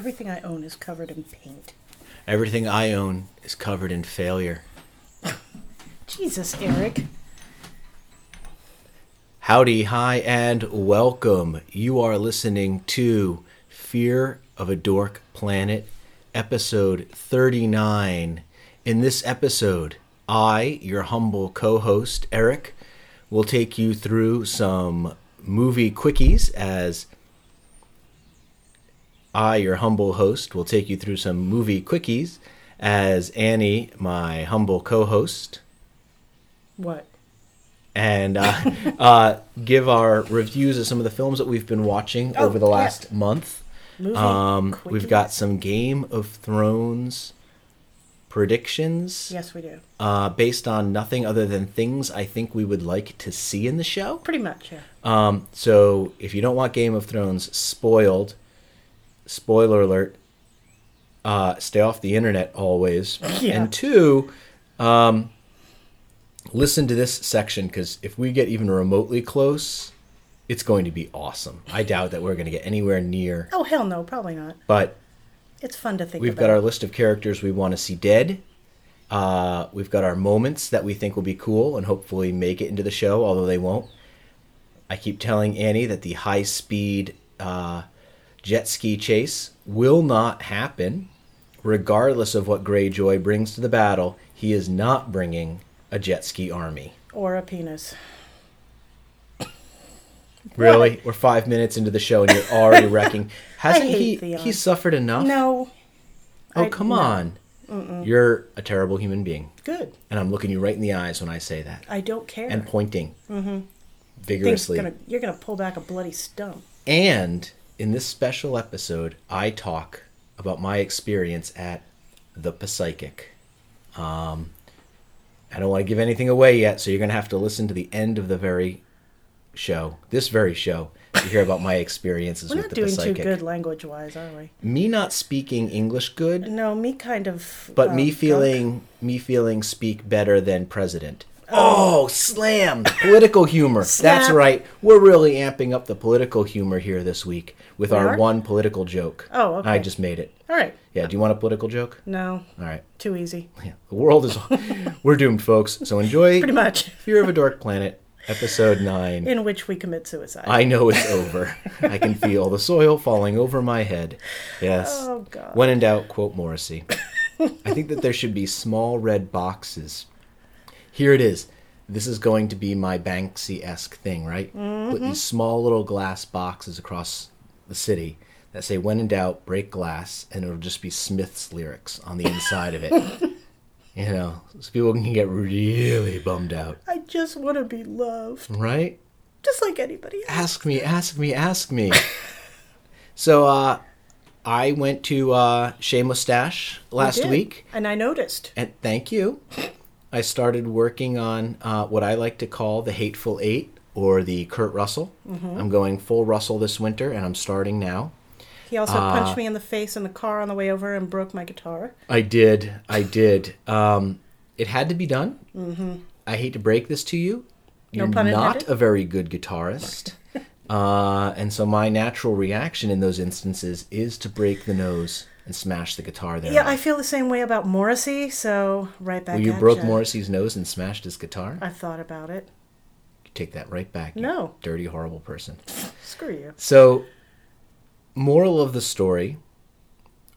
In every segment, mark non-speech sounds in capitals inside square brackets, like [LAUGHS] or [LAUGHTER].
Everything I own is covered in paint. Everything I own is covered in failure. Jesus, Eric. Howdy, hi, and welcome. You are listening to Fear of a Dork Planet, episode 39. In this episode, I, your humble co host, Eric, will take you through some movie quickies as I, your humble host, will take you through some movie quickies as Annie, my humble co host, What? and uh, [LAUGHS] uh, give our reviews of some of the films that we've been watching Oh, over the yeah. last month. Movie Um, we've got some Game of Thrones predictions Yes, we do. uh, based on nothing other than things I think we would like to see in the show. Pretty much, yeah. Um, so if you don't want Game of Thrones spoiled, spoiler alert, uh, stay off the internet always. [LAUGHS] Yeah. And two, um, listen to this section because if we get even remotely close, it's going to be awesome. I doubt that we're going to get anywhere near, Oh, hell no, probably not. but It's fun to think we've about. got our list of characters we want to see dead. Uh, we've got our moments that we think will be cool and hopefully make it into the show, although they won't. I keep telling Annie that the high speed uh, jet ski chase will not happen, regardless of what Greyjoy brings to the battle. He is not bringing a jet ski army. Or a penis. [COUGHS] Really? We're five minutes into the show and you're already [LAUGHS] wrecking. Hasn't he? Theon. He suffered enough. No. Oh I- come no. on! You're a terrible human being. Good. And I'm looking you right in the eyes when I say that. I don't care. And pointing mm-hmm. Things vigorously. gonna, you're going to pull back a bloody stump. And in this special episode, I talk about my experience at the Psychic. Um, I don't want to give anything away yet, so you're going to have to listen to the end of the very show, this very show, to hear about my experiences We're with not the doing too Psychic. good language wise, are we? Me not speaking English good, No, me kind of. but um, me feeling me feeling speak better than president. Oh, slam! Political humor. That's right. We're really amping up the political humor here this week with We our are? one political joke. Oh, okay. I just made it. All right. Yeah, do you want a political joke? No, All right. too easy. Yeah. The world is [LAUGHS] we're doomed, folks. So enjoy Pretty much. Fear of a Dork Planet, episode 9. In which we commit suicide. I know it's over. I can feel the soil falling over my head. Yes. Oh, God. When in doubt, quote Morrissey. I think that there should be small red boxes. Here it is. This is going to be my Banksy esque thing, right? Put these small little glass boxes across the city that say, when in doubt, break glass, and it'll just be Smith's lyrics on the inside of it. [LAUGHS] you know, so people can get really bummed out, I just want to be loved. right? Just like anybody else. ask me, ask me, ask me. [LAUGHS] so, uh, I went to uh, Shea Mustache last week, And I noticed. and thank you. I started working on uh, what I like to call the Hateful Eight or the Kurt Russell. I'm going full Russell this winter, and I'm starting now. He also Uh, punched me in the face in the car on the way over and broke my guitar. I did, I did. Um, it had to be done. Mm-hmm. I hate to break this to you. You're not a very good guitarist. [LAUGHS] uh, and so my natural reaction in those instances is to break the nose and smash the guitar there. Yeah, I feel the same way about Morrissey, so right back Well, you broke ya. Morrissey's nose and smashed his guitar? I've thought about it. Take that right back. you No. Dirty, horrible person. Screw you. So, moral of the story,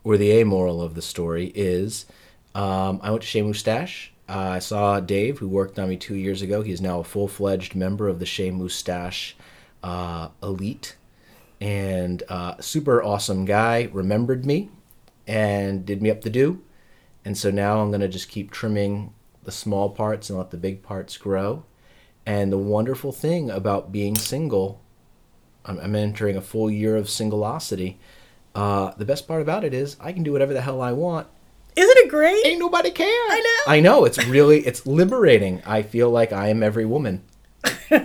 or the amoral of the story, is um, I went to Shea Mustache. Uh, I saw Dave, who worked on me two years ago. He is now a full fledged member of the Shea Mustache uh, elite. And uh, super awesome guy, remembered me and did me up the do. And so now I'm going to just keep trimming the small parts and let the big parts grow. And the wonderful thing about being single I'm, I'm entering a full year of singleosity. Uh, the best part about it is I can do whatever the hell I want. Isn't it great? Ain't nobody care. I know. I know. It's really it's liberating. I feel like I am every woman. [LAUGHS]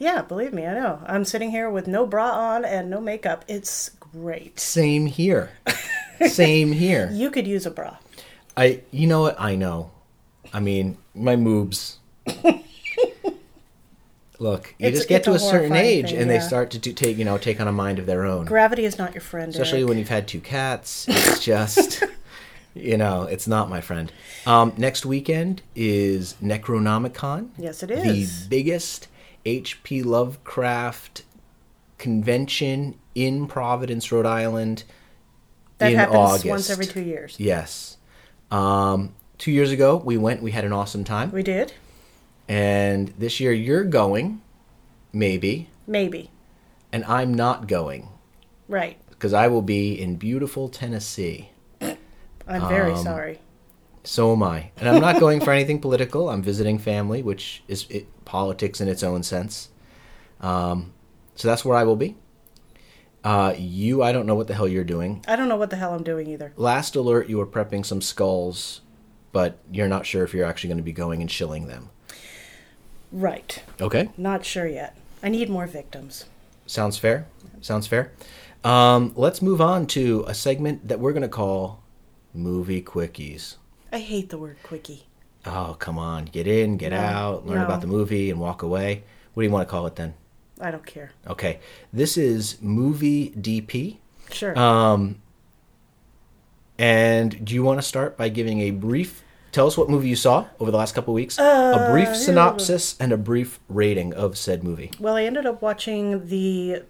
Yeah, believe me, I know. I'm sitting here with no bra on and no makeup. It's great. Same here. [LAUGHS] Same here. [LAUGHS] You could use a bra. I you know what I know. I mean my moobs. [LAUGHS] Look, you It's- just get it's to a a certain horrifying age, thing, and they yeah. start to do, take you know take on a mind of their own. Gravity is not your friend. Especially Eric. when you've had two cats, [LAUGHS] it's just you know it's not my friend. Um, next weekend is Necronomicon. Yes, it is. the biggest H.P. Lovecraft convention in Providence, Rhode Island. That in happens August. once every two years. Yes. Um, two years ago, we went. We had an awesome time. We did, And this year, you're going, maybe, maybe. and I'm not going Right. because I will be in beautiful Tennessee. I'm very Um, sorry. So am I. And I'm not going for anything political. I'm visiting family, which is it, politics in its own sense. Um, so that's where I will be. Uh, you, I don't know what the hell you're doing. I don't know what the hell I'm doing either. Last alert, you were prepping some skulls, but you're not sure if you're actually going to be going and shilling them. Right. Okay. Not sure yet. I need more victims. Sounds fair. Sounds fair. Um, let's move on to a segment that we're going to call Movie Quickies. I hate the word quickie. Oh, come on. Get in, get No, out, learn no. about the movie, and walk away. What do you want to call it then? I don't care. Okay. This is Movie DP. Sure. Um, and do you want to start by giving a brief. Tell us what movie you saw over the last couple of weeks. a Uh, brief synopsis and a brief rating of said movie. well, I ended up watching the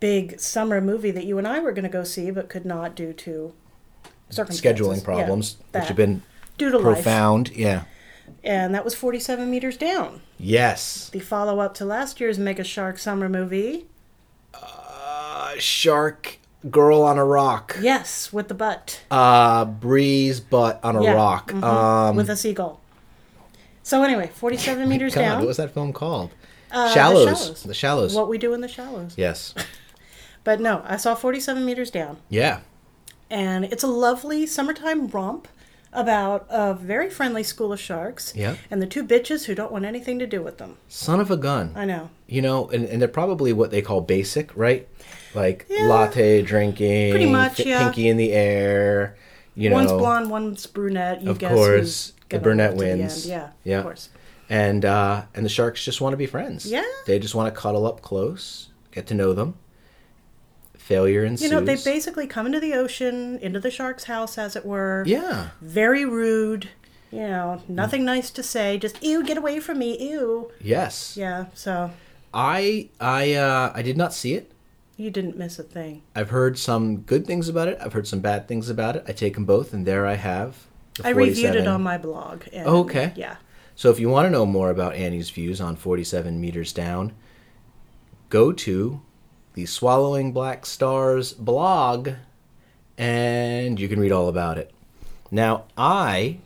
big summer movie that you and I were going to go see, but could not due to circumstances. Scheduling Yeah, problems, which that. have been due to life. profound. Yeah. And that was 47 meters down. Yes. The follow up to last year's Mega Shark summer movie. Uh, shark girl on a rock. Yes, with the butt. Uh, breeze butt on a Yeah, rock. mhm, Um, with a seagull. So anyway, 47 meters God, down. what was that film called? Uh, The Shallows. Shallows. The Shallows. What we do in the shallows. Yes. But no, I saw 47 meters down. Yeah. And it's a lovely summertime romp about a very friendly school of sharks. Yeah. And the two bitches who don't want anything to do with them. Son of a gun. I know. You know, and, and they're probably what they call basic, right? Like Yeah. latte drinking, Pretty much, fi- yeah. pinky in the air. You know, one's blonde, one's brunette. You Of guess course, the brunette to the wins. Yeah, Yeah. of course. and uh, and the sharks just want to be friends. Yeah. they just want to cuddle up close, get to know them. Failure ensues. You know, they basically come into the ocean, into the shark's house, as it were. yeah, Very rude. You know, nothing nice to say. Just ew, get away from me, ew. yes. Yeah. So I I uh, I did not see it. you didn't miss a thing. I've heard some good things about it. I've heard some bad things about it. I take them both, and there I have. the I reviewed it on my blog. And, Oh, okay. Yeah. So if you want to know more about Annie's views on 47 meters down, go to the Swallowing Black Stars blog and you can read all about it. Now, I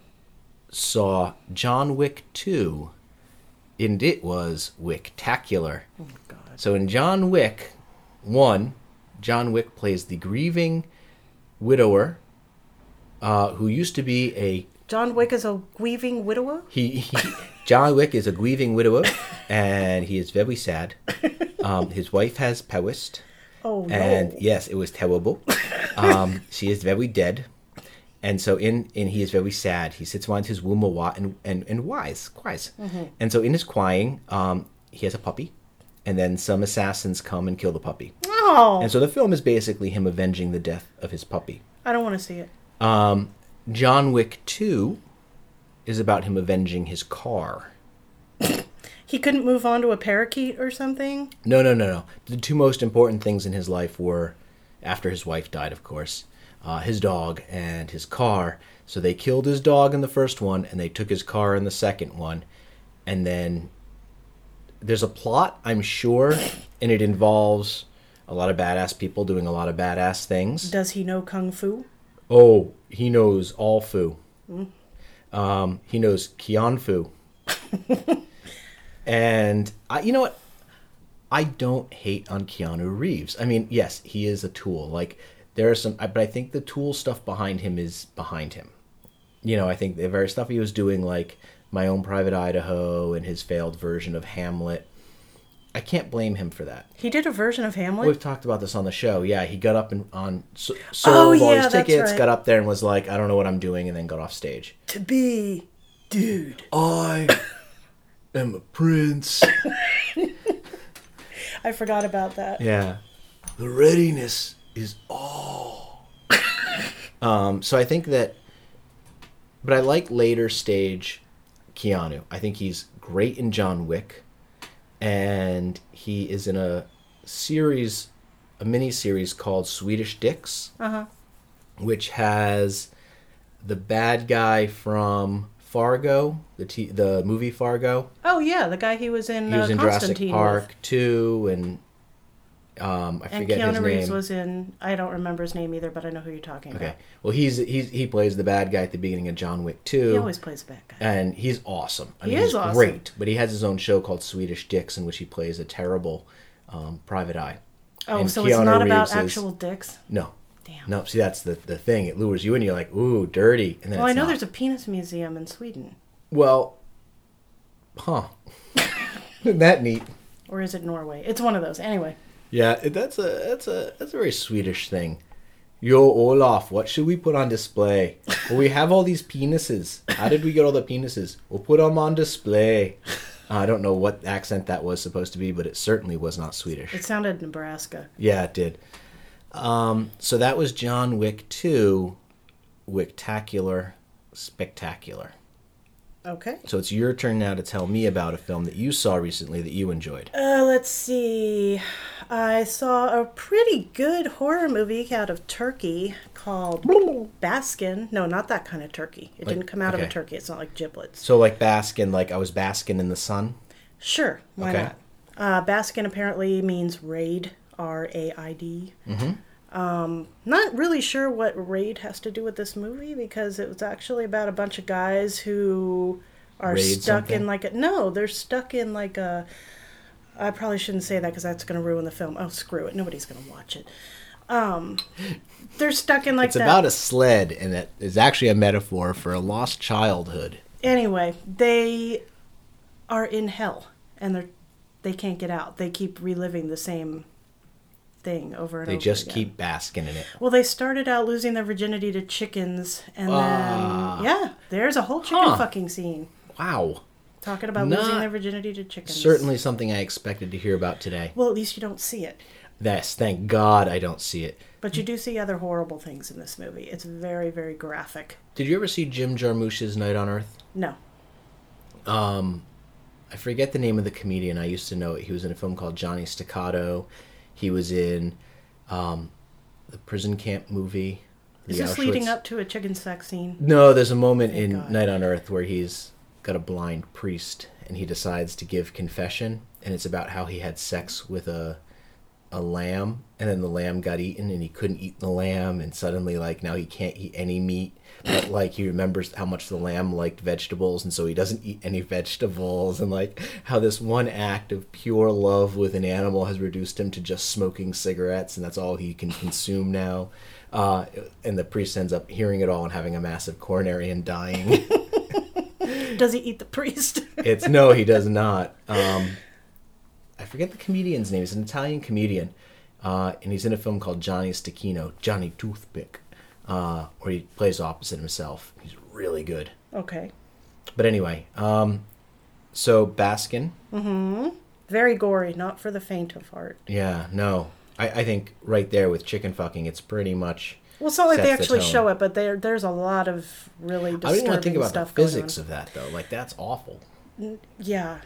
saw John Wick 2 and it was wicktacular. Oh God. So in John Wick 1, John Wick plays the grieving widower uh, who used to be a John Wick is a grieving widower. he, he John Wick is a grieving widower, and he is very sad. Um, his wife has perished, Oh no. and yes, it was terrible. Um, she is very dead, and so in in he is very sad. He sits around his room a lot and and and wise, cries, and so in his crying, um, he has a puppy, and then some assassins come and kill the puppy, oh, and so the film is basically him avenging the death of his puppy. I don't want to see it. Um, John Wick Two is about him avenging his car. He couldn't move on to a parakeet or something. No, no, no, no. The two most important things in his life were, after his wife died, of course, uh, his dog and his car. So they killed his dog in the first one, and they took his car in the second one. And then there's a plot, I'm sure, and it involves a lot of badass people doing a lot of badass things. Does he know kung fu? Oh, he knows all fu. Um, he knows Kian Fu. [LAUGHS] and I, you know what? I don't hate on Keanu Reeves. I mean, yes, he is a tool. Like there are some, but I think the tool stuff behind him is behind him. You know, I think the very stuff he was doing, like My Own Private Idaho and his failed version of Hamlet. I can't blame him for that. He did a version of Hamlet. We've talked about this on the show. Yeah, he got up and on so, sold all Oh, yeah, his tickets, right. got up there and was like, "I don't know what I'm doing," and then got off stage. to be, dude. I [LAUGHS] am a prince. I forgot about that. Yeah. The readiness is all. [LAUGHS] um, so I think that, but I like later stage Keanu. I think he's great in John Wick, and he is in a series, a mini series called Swedish Dicks, Uh huh. which has the bad guy from Fargo, the t- the movie Fargo. Oh yeah, the guy he was in. He was uh, in Jurassic Constantine Park with. too, and um, I And forget his Keanu Reeves name. was in. I don't remember his name either, but I know who you're talking about. Okay. about. Well, he's he's he plays the bad guy at the beginning of John Wick 2. He always plays a bad guy. and he's awesome. I He mean, is he's awesome. great. But he has his own show called Swedish Dicks, in which he plays a terrible um, private eye. Oh, and so it's Keanu not about is- actual dicks. No, Damn. no. See, that's the the thing. It lures you in. You're like, ooh, dirty. And then Well, I know not. there's a penis museum in Sweden, well, huh? [LAUGHS] Isn't that neat? or is it Norway? It's one of those. Anyway, Yeah, that's a that's a that's a very Swedish thing. Yo, Olaf, what should we put on display? Well, we have all these penises. How did we get all the penises? We'll put them on display. I don't know what accent that was supposed to be, but it certainly was not Swedish. it sounded Nebraska. Yeah, it did. Um, so that was John Wick 2, Wicktacular, Spectacular. Okay. So it's your turn now to tell me about a film that you saw recently that you enjoyed. Uh, let's see. I saw a pretty good horror movie out of Turkey called Baskin. No, not that kind of turkey. It Like- didn't come out of a turkey. It's not like giblets. So like Baskin, like I was basking in the sun. Sure, why Okay. not? Uh, Baskin apparently means raid, R A I D. Mm-hmm. Um, not really sure what raid has to do with this movie because it was actually about a bunch of guys who are Raid stuck something? in like a no, they're stuck in like a. I probably shouldn't say that because that's going to ruin the film. Oh, screw it! Nobody's going to watch it. Um, they're stuck in like It's that. about a sled, and it is actually a metaphor for a lost childhood. anyway, they are in hell and they're they can't get out. They keep reliving the same thing over and They over. They just again. keep basking in it. Well, they started out losing their virginity to chickens, and Ah. then yeah, there's a whole chicken Huh. fucking scene Wow. Talking about losing their virginity to chickens. Certainly something I expected to hear about today. Well, at least you don't see it, Yes, thank God I don't see it. but you do see other horrible things in this movie. It's very, very graphic. Did you ever see Jim Jarmusch's Night on Earth? No, Um, I forget the name of the comedian. I used to know it. He was in a film called Johnny Staccato. He was in um, the prison camp movie. is this leading up to a chicken sex scene? No, there's a moment Thank in God. Night on Earth where he's got a blind priest and he decides to give confession, and it's about how he had sex with a a lamb, and then the lamb got eaten, and he couldn't eat the lamb, and suddenly like now he can't eat any meat, but like he remembers how much the lamb liked vegetables, and so he doesn't eat any vegetables, and like how this one act of pure love with an animal has reduced him to just smoking cigarettes, and that's all he can consume now. Uh, and the priest ends up hearing it all and having a massive coronary and dying. [LAUGHS] Does he eat the priest? [LAUGHS] it's no, he does not. Um, I forget the comedian's name. He's an Italian comedian, uh, and he's in a film called Johnny Stecchino, Johnny Toothpick, uh, where he plays opposite himself. He's really good. okay, But anyway, um, so Baskin, Mm-hmm. very gory, not for the faint of heart. yeah, no, I, I think right there with chicken fucking, it's pretty much. Well, it's not like they Sets the actually show it, but there there's a lot of really disturbing I didn't want to think about the stuff physics of that though. Like that's awful. Yeah,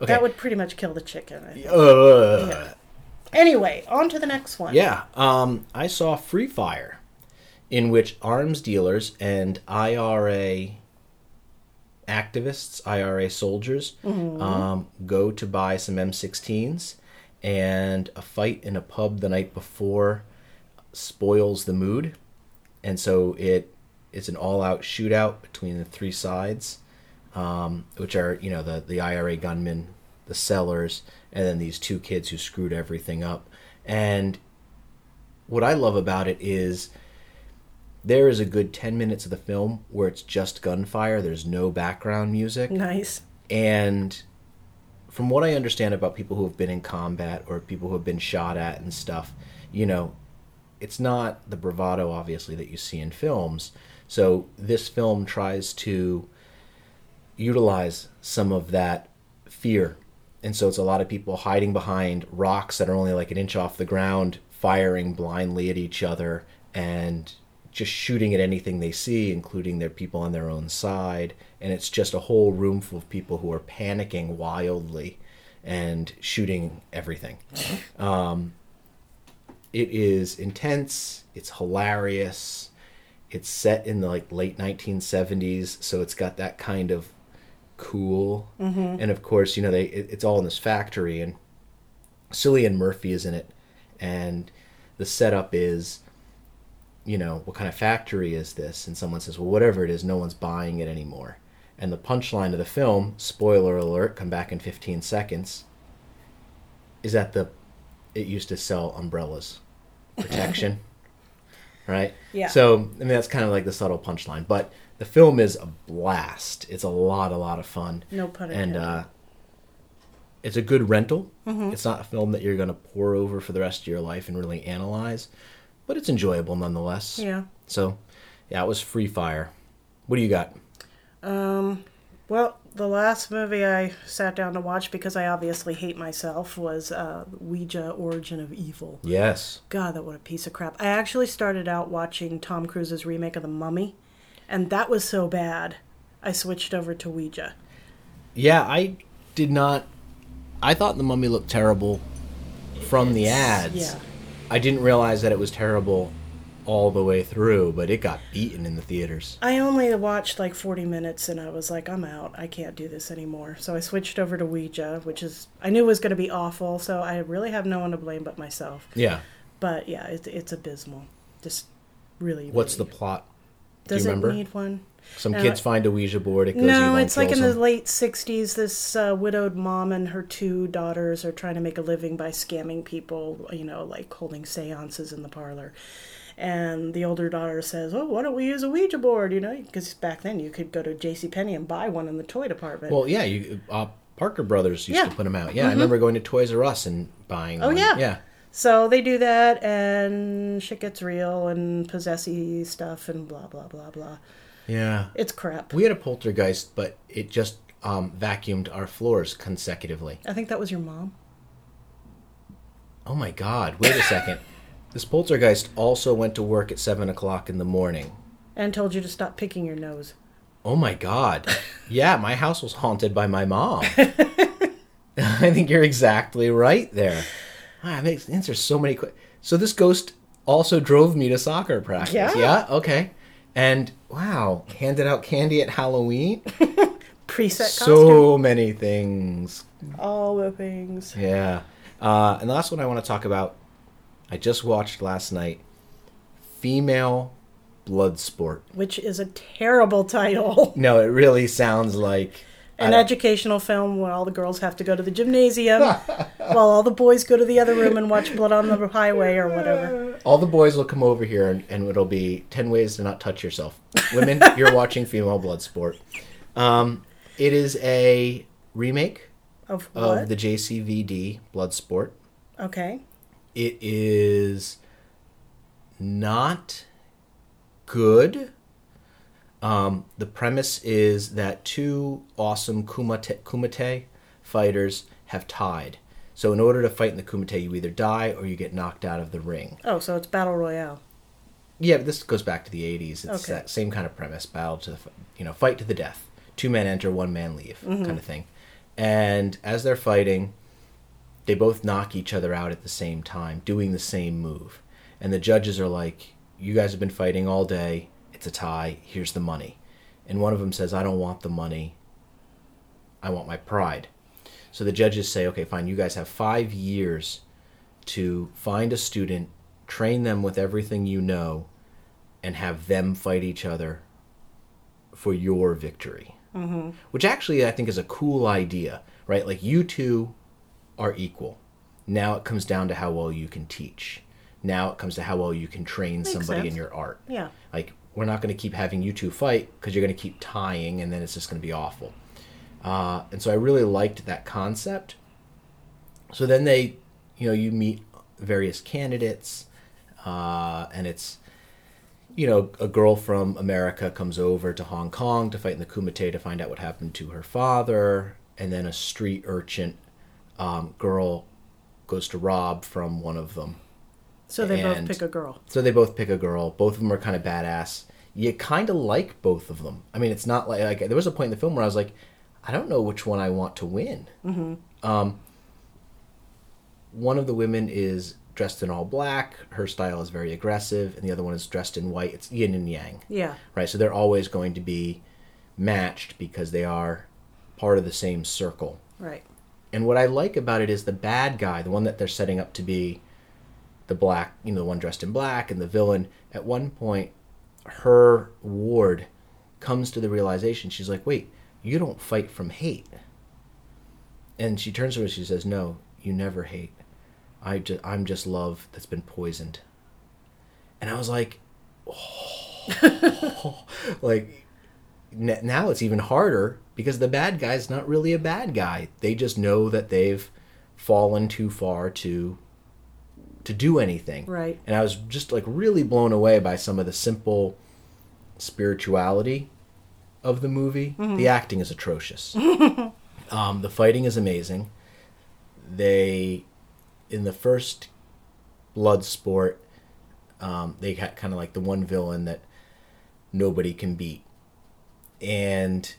Okay. that would pretty much kill the chicken. Uh, Yeah. Anyway, on to the next one. Yeah, um, I saw Free Fire, in which arms dealers and IRA activists, IRA soldiers, um, go to buy some M16s, and a fight in a pub the night before spoils the mood, and so it it's an all-out shootout between the three sides, um, which are you know the the IRA gunmen, the sellers, and then these two kids who screwed everything up. And what I love about it is there is a good 10 minutes of the film where it's just gunfire, there's no background music. Nice. And from what I understand about people who have been in combat or people who have been shot at and stuff, you know, it's not the bravado, obviously, that you see in films. So this film tries to utilize some of that fear. And so it's a lot of people hiding behind rocks that are only like an inch off the ground, firing blindly at each other and just shooting at anything they see, including their people on their own side. And it's just a whole room full of people who are panicking wildly and shooting everything. Um, it is intense. It's hilarious. It's set in the like late 1970s, so it's got that kind of cool. Mm-hmm. And of course, you know they it, it's all in this factory, and Cillian Murphy is in it, and the setup is, you know, what kind of factory is this? And someone says, well, whatever it is, no one's buying it anymore. And the punchline of the film, spoiler alert, come back in 15 seconds, is that the it used to sell umbrellas, [LAUGHS] protection, right? Yeah. So I mean that's kind of like the subtle punchline, but the film is a blast. It's a lot, a lot of fun. No pun And intended. uh, it's a good rental. Mm-hmm. It's not a film that you're going to pour over for the rest of your life and really analyze, but it's enjoyable nonetheless. yeah. So, yeah, it was Free Fire. What do you got? Um, well, the last movie I sat down to watch because I obviously hate myself was uh, Ouija: Origin of Evil. Yes. God, that what a piece of crap. I actually started out watching Tom Cruise's remake of The Mummy, and that was so bad. I switched over to Ouija. Yeah, I did not. I thought the mummy looked terrible from the ads. yeah. I didn't realize that it was terrible all the way through, but it got beaten in the theaters. I only watched like 40 minutes and I was like, I'm out. I can't do this anymore. So I switched over to Ouija, which is, I knew was going to be awful. So I really have no one to blame but myself. Yeah. But yeah, it's, it's abysmal. Just really. What's the really- plot? Do Does you it remember? need one? Some No, kids find a Ouija board. It goes No, it's like in kills the late 60s. This uh, widowed mom and her two daughters are trying to make a living by scamming people, you know, like holding seances in the parlor. And the older daughter says, Oh, why don't we use a Ouija board? You know, because back then you could go to JCPenney and buy one in the toy department. Well, yeah, you uh, Parker Brothers used Yeah. to put them out. Yeah, I remember going to Toys R Us and buying. Oh, one. yeah. yeah. So they do that, and shit gets real, and possessy stuff, and blah, blah, blah, blah. Yeah. It's crap. We had a poltergeist, but it just um, vacuumed our floors consecutively. I think that was your mom. Oh my God! Wait a second. [LAUGHS] This poltergeist also went to work at seven o'clock in the morning. And told you to stop picking your nose. Oh my God! [LAUGHS] Yeah, my house was haunted by my mom. [LAUGHS] I think you're exactly right there. Ah, it makes answer so many. que- So this ghost also drove me to soccer practice. Yeah. Yeah. Okay. And wow, handed out candy at Halloween. [LAUGHS] Preset costume. so many things. All the things. Yeah. Uh, and the last one I want to talk about, I just watched last night Female Blood Sport. Which is a terrible title. [LAUGHS] No, it really sounds like. An educational film where all the girls have to go to the gymnasium [LAUGHS] while all the boys go to the other room and watch Blood on the Highway or whatever. all the boys will come over here and, and it'll be 10 ways to not touch yourself. Women, [LAUGHS] you're watching Female Blood Sport. Um, it is a remake Of of the JCVD Blood Sport. okay. It is not good. Um, the premise is that two awesome Kumite, Kumite fighters have tied. So in order to fight in the Kumite, you either die or you get knocked out of the ring. Oh, so it's Battle Royale. Yeah, but this goes back to the '80s. It's Okay. that same kind of premise: battle to the, you know, fight to the death. Two men enter, one man leave, Mm-hmm. kind of thing. And as they're fighting, they both knock each other out at the same time, doing the same move. And the judges are like, "You guys have been fighting all day. It's a tie. Here's the money." And one of them says, "I don't want the money. I want my pride." So the judges say, "Okay, fine. You guys have five years to find a student, train them with everything you know, and have them fight each other for your victory. Mm-hmm. Which actually I think is a cool idea, right? Like you two are equal. Now it comes down to how well you can teach. Now it comes to how well you can train Makes somebody in your art. Yeah. Like we're not going to keep having you two fight because you're going to keep tying, and then it's just going to be awful. Uh, and so I really liked that concept. So then they, you know, you meet various candidates, uh, and it's, you know, a girl from America comes over to Hong Kong to fight in the Kumite to find out what happened to her father, and then a street urchin um, girl goes to rob from one of them. So they both pick a girl. So they both pick a girl. Both of them are kind of badass. You kind of like both of them. I mean, it's not like, like there was a point in the film where I was like, I don't know which one I want to win. Mm-hmm. Um, one of the women is dressed in all black. Her style is very aggressive, and the other one is dressed in white. It's yin and yang, Yeah. right? So they're always going to be matched because they are part of the same circle. Right. And what I like about it is the bad guy, the one that they're setting up to be the black, you know, the one dressed in black and the villain, at one point, her ward comes to the realization she's like, wait, you don't fight from hate. And she turns to her and she says, no, you never hate. I just, I'm just love that's been poisoned. And I was like, [LAUGHS] oh, [LAUGHS] like, now it's even harder because the bad guy's not really a bad guy. They just know that they've fallen too far to to do anything. Right. And I was just like really blown away by some of the simple spirituality of the movie. The acting is atrocious. [LAUGHS] um, the fighting is amazing. They in the first blood sport um, they had kind of like the one villain that nobody can beat and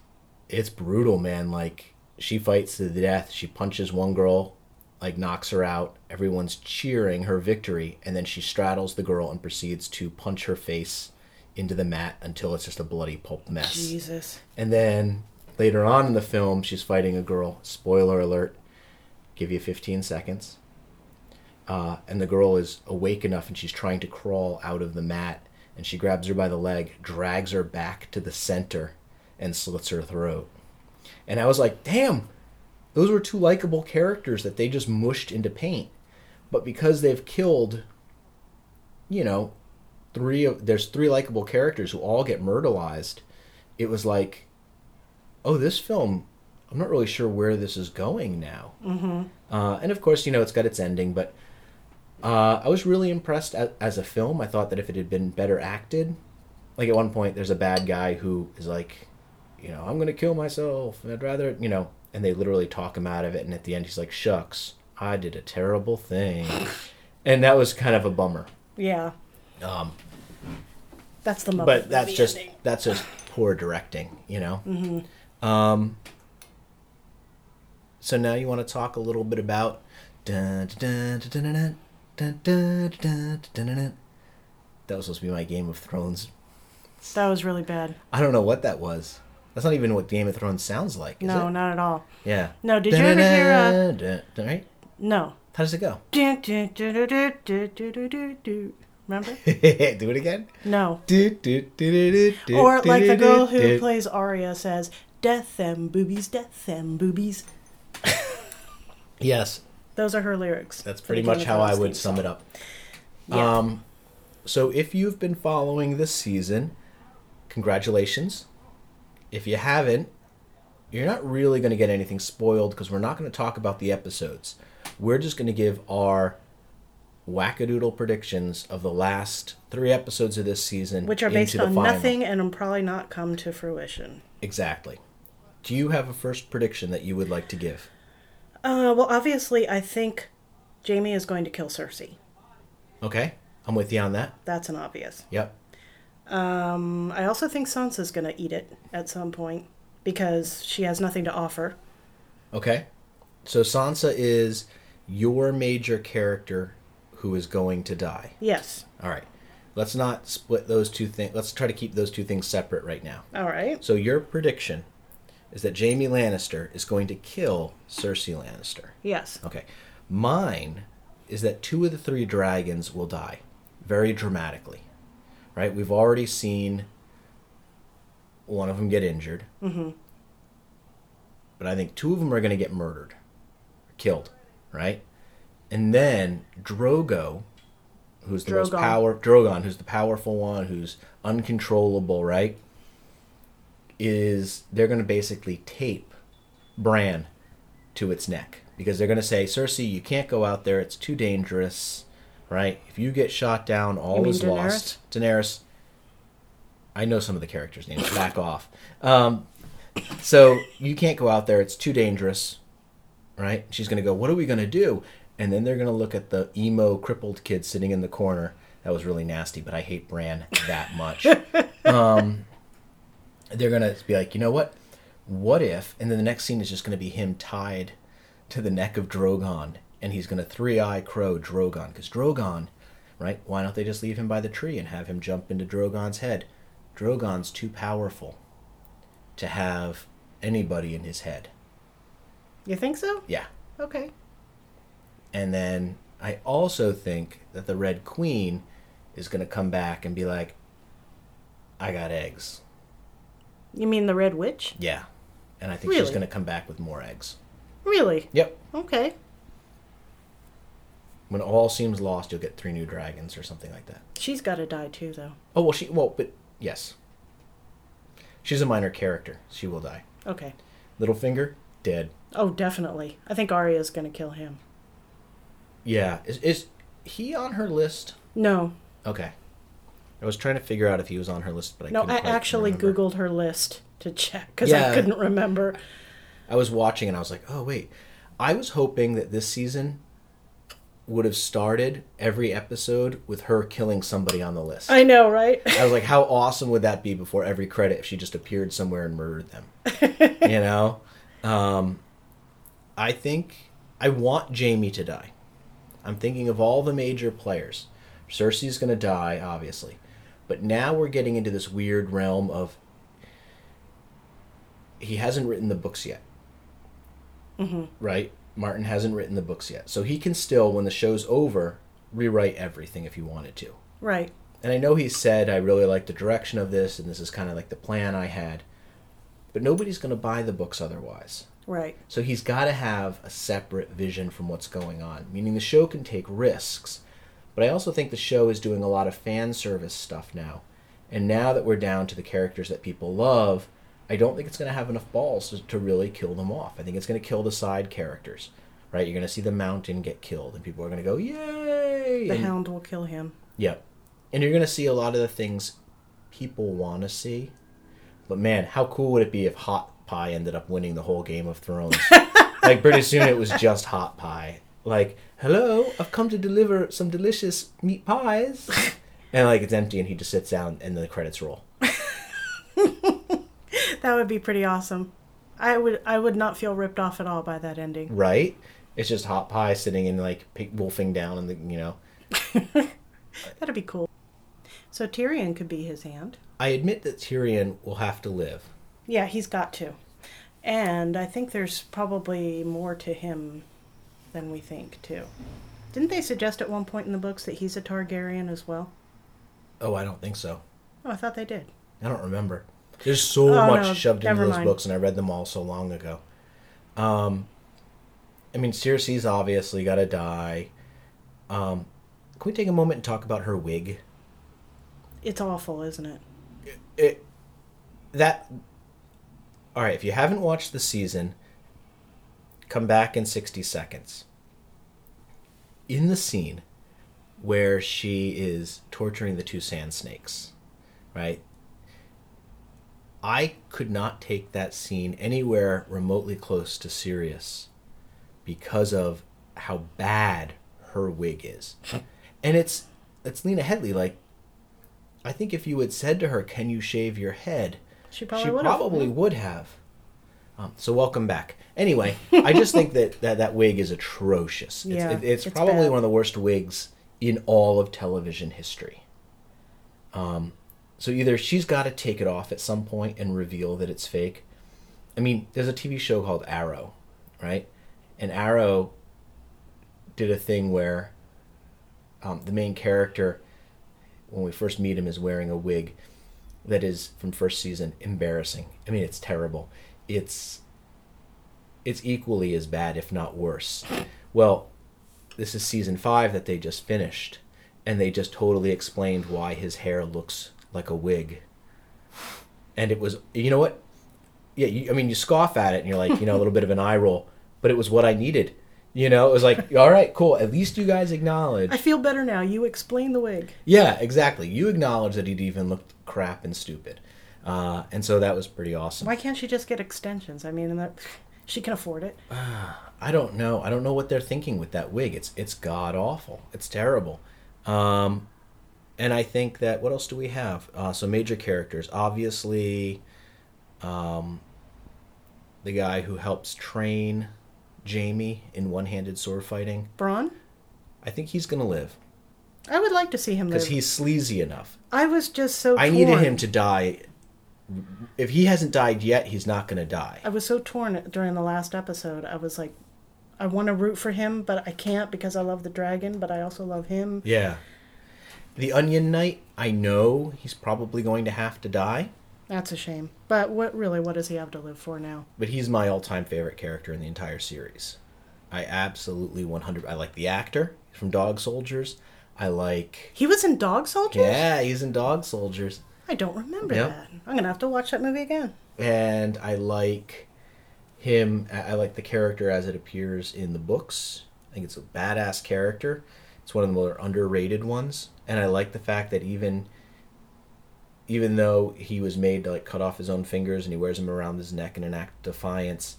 it's brutal man. Like she fights to the death. She punches one girl like knocks her out. Everyone's cheering her victory. And then she straddles the girl and proceeds to punch her face into the mat until it's just a bloody pulp mess. Jesus. and then later on in the film she's fighting a girl. Spoiler alert. Give you 15 seconds. Uh, and the girl is awake enough and she's trying to crawl out of the mat. And she grabs her by the leg drags her back to the center and slits her throat. And i was like damn those were two likable characters that they just mushed into paint. But because they've killed you know three of there's three likable characters who all get myrtleized it was like oh this film i'm not really sure where this is going now. Mm-hmm. uh, and of course you know it's got its ending but uh, i was really impressed as, as a film. I thought that if it had been better acted like at one point there's a bad guy who is like you know, I'm going to kill myself. I'd rather, you know, and they literally talk him out of it. And at the end, he's like, shucks, I did a terrible thing. [LAUGHS] and that was kind of a bummer. Yeah. Um, that's the but that's just ending. that's just poor directing, you know. Mm-hmm. Um, so now you want to talk a little bit about that was supposed to be my Game of Thrones. That was really bad. I don't know what that was. That's not even what Game of Thrones sounds like. no, it? not at all. Yeah. No, did you ever hear? Right. No. How does it go? Remember? do it again. No. Or like the girl who plays Arya says, "Death them boobies, death them boobies." yes. Those are her lyrics. That's pretty much how I would sum it up. Um, so if you've been following this season, congratulations if you haven't, you're not really going to get anything spoiled because we're not going to talk about the episodes. We're just going to give our wackadoodle predictions of the last three episodes of this season, Which are based on final. nothing and will probably not come to fruition. Exactly. Do you have a first prediction that you would like to give? Uh, well, obviously, I think Jaime is going to kill Cersei. Okay, I'm with you on that. That's an obvious. Yep. Um, I also think Sansa's going to eat it at some point because she has nothing to offer. Okay. So Sansa is your major character who is going to die. Yes. All right. Let's not split those two things. Let's try to keep those two things separate right now. All right. So your prediction is that Jaime Lannister is going to kill Cersei Lannister. Yes. Okay. Mine is that two of the three dragons will die very dramatically. Right? We've already seen one of them get injured. Mm-hmm. But I think two of them are going to get murdered, killed, right? And then Drogo, who's the most Drogon. power Drogon, who's the powerful one, who's uncontrollable, right? Is they're going to basically tape Bran to its neck because they're going to say, Cersei, you can't go out there; it's too dangerous, right? If you get shot down, all is Daenerys? lost. Daenerys. I know some of the characters' names. Back off. Um, so you can't go out there; it's too dangerous, right? She's gonna go. What are we gonna do? And then they're gonna look at the emo crippled kid sitting in the corner. That was really nasty, but I hate Bran that much. [LAUGHS] um, they're gonna be like, you know what? What if? And then the next scene is just gonna be him tied to the neck of Drogon, and he's gonna three eye crow Drogon because Drogon, right? Why don't they just leave him by the tree and have him jump into Drogon's head? Drogon's too powerful to have anybody in his head. You think so? Yeah. Okay. And then I also think that the Red Queen is going to come back and be like, I got eggs. You mean the Red Witch? Yeah. And I think she's going to come back with more eggs. Really? Yep. Okay. When all seems lost, you'll get three new dragons or something like that. She's got to die too, though. Oh, well, she, well, but yes. She's a minor character. She will die. Okay. Littlefinger, dead. Oh, definitely. I think Arya's going to kill him. Yeah. Is, is he on her list? No. Okay. I was trying to figure out if he was on her list, but I No, I actually remember. Googled her list to check because Yeah. I couldn't remember. I was watching and I was like, oh wait, I was hoping that this season would have started every episode with her killing somebody on the list. I know, right? I was like, how awesome would that be before every credit if she just appeared somewhere and murdered them? [LAUGHS] you know, um, I think I want Jaime to die. I'm thinking of all the major players. Cersei's going to die, obviously, but now we're getting into this weird realm of he hasn't written the books yet, hmm right? Martin hasn't written the books yet, so he can still, when the show's over, rewrite everything if he wanted to. Right. And I know he said, I really like the direction of this, and this is kind of like the plan I had. But nobody's going to buy the books otherwise. Right. So he's got to have a separate vision from what's going on, meaning the show can take risks. But I also think the show is doing a lot of fan service stuff now. And now that we're down to the characters that people love, I don't think it's going to have enough balls to, to really kill them off. I think it's going to kill the side characters, right? You're going to see the mountain get killed, and people are going to go, yay! The and- Hound will kill him. Yep. And you're going to see a lot of the things people want to see. But man, how cool would it be if Hot Pie ended up winning the whole Game of Thrones? [LAUGHS] like, pretty soon it was just Hot Pie. Like, hello, I've come to deliver some delicious meat pies. [LAUGHS] And like it's empty and he just sits down and the credits roll. That would be pretty awesome. I would I would not feel ripped off at all by that ending. Right? It's just Hot Pie sitting and like wolfing down and the, you know. [LAUGHS] That'd be cool. So Tyrion could be his hand. I admit that Tyrion will have to live. Yeah, he's got to. And I think there's probably more to him than we think, too. Didn't they suggest at one point in the books that he's a Targaryen as well? Oh, I don't think so. Oh, I thought they did. I don't remember. There's so Oh, much no, shoved into those mind. books, and I read them all so long ago. Um, I mean, Cersei's obviously got to die. Um, can we take a moment and talk about her wig? It's awful, isn't it? It that. All right, if you haven't watched the season, come back in sixty seconds. In the scene where she is torturing the two sand snakes, right? I could not take that scene anywhere remotely close to serious because of how bad her wig is. [LAUGHS] and it's it's Lena Headley like I think if you had said to her, "Can you shave your head?" She probably she would have. would have. Um, so welcome back. Anyway, [LAUGHS] I just think that, that that wig is atrocious. It's, Yeah, it- it's, it's probably bad. one of the worst wigs in all of television history. Um, so either she's got to take it off at some point and reveal that it's fake. I mean, there's a TV show called Arrow, right? And Arrow did a thing where um, the main character, when we first meet him, is wearing a wig that is from first season embarrassing. I mean, it's terrible. It's it's equally as bad, if not worse. Well, this is season five that they just finished, and they just totally explained why his hair looks like a wig. And it was, you know what? Yeah, you, I mean, you scoff at it, and you're like, you know, a little bit of an eye roll, but it was what I needed. You know, it was like, all right, cool. At least you guys acknowledge. I feel better now. You explain the wig. Yeah, exactly. You acknowledge that he'd even looked crap and stupid. Uh, and so that was pretty awesome. Why can't she just get extensions? I mean, that, she can afford it. I don't know. I don't know what they're thinking with that wig. It's it's god awful. It's terrible. Um, and I think that what else do we have? Uh, so major characters, obviously, um, the guy who helps train Jaime in one-handed sword fighting. Bronn? I think he's gonna live I would like to see him live. because he's sleazy enough. I was just so I torn. needed him to die. If he hasn't died yet, he's not gonna die. I was so torn during the last episode. I was like, I want to root for him, but I can't because I love the dragon, but I also love him. Yeah. The Onion Knight, I know he's probably going to have to die. That's a shame. But what really, what does he have to live for now? but he's my all-time favorite character in the entire series. I absolutely 100 I like the actor from Dog Soldiers. I like He was in Dog Soldiers? Yeah, he's in Dog Soldiers. I don't remember Yep. that. I'm going to have to watch that movie again. And I like him I like the character as it appears in the books. I think it's a badass character. It's one of the more underrated ones, and I like the fact that even even though he was made to like cut off his own fingers and he wears them around his neck in an act of defiance,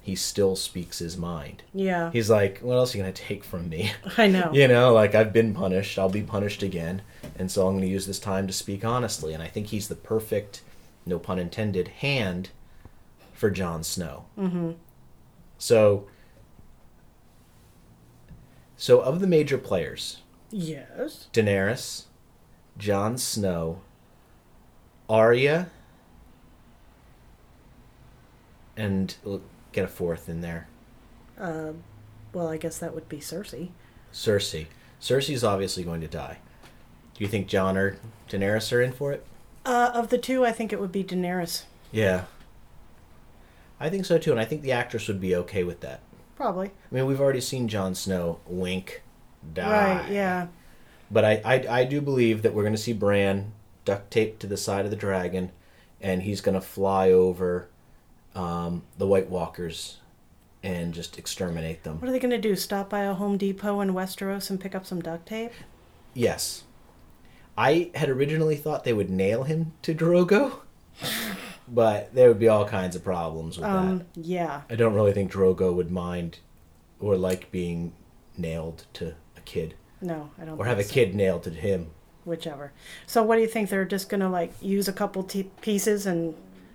he still speaks his mind. Yeah. He's like, what else are you going to take from me? [LAUGHS] I know. you know, like I've been punished, I'll be punished again, and so I'm going to use this time to speak honestly. And I think he's the perfect, no pun intended, hand for Jon Snow. Mm-hmm. So, so of the major players, Yes. Daenerys, Jon Snow, Arya, and we'll get a fourth in there. Uh, well, I guess that would be Cersei. Cersei. Cersei's obviously going to die. Do you think Jon or Daenerys are in for it? Uh, of the two, I think it would be Daenerys. Yeah. I think so too, and I think the actress would be okay with that. Probably. I mean, we've already seen Jon Snow wink, die. Right, yeah. But I, I, I do believe that we're going to see Bran duct taped to the side of the dragon, and he's going to fly over um, the White Walkers and just exterminate them. What are they going to do? Stop by a Home Depot in Westeros and pick up some duct tape? Yes. I had originally thought they would nail him to Drogo, [LAUGHS] but there would be all kinds of problems with Um, that. yeah. I don't really think Drogo would mind or like being nailed to a kid No, I don't or have a kid nailed to him. Whichever. So, what do you think? They're just going to, like, use a couple t- pieces and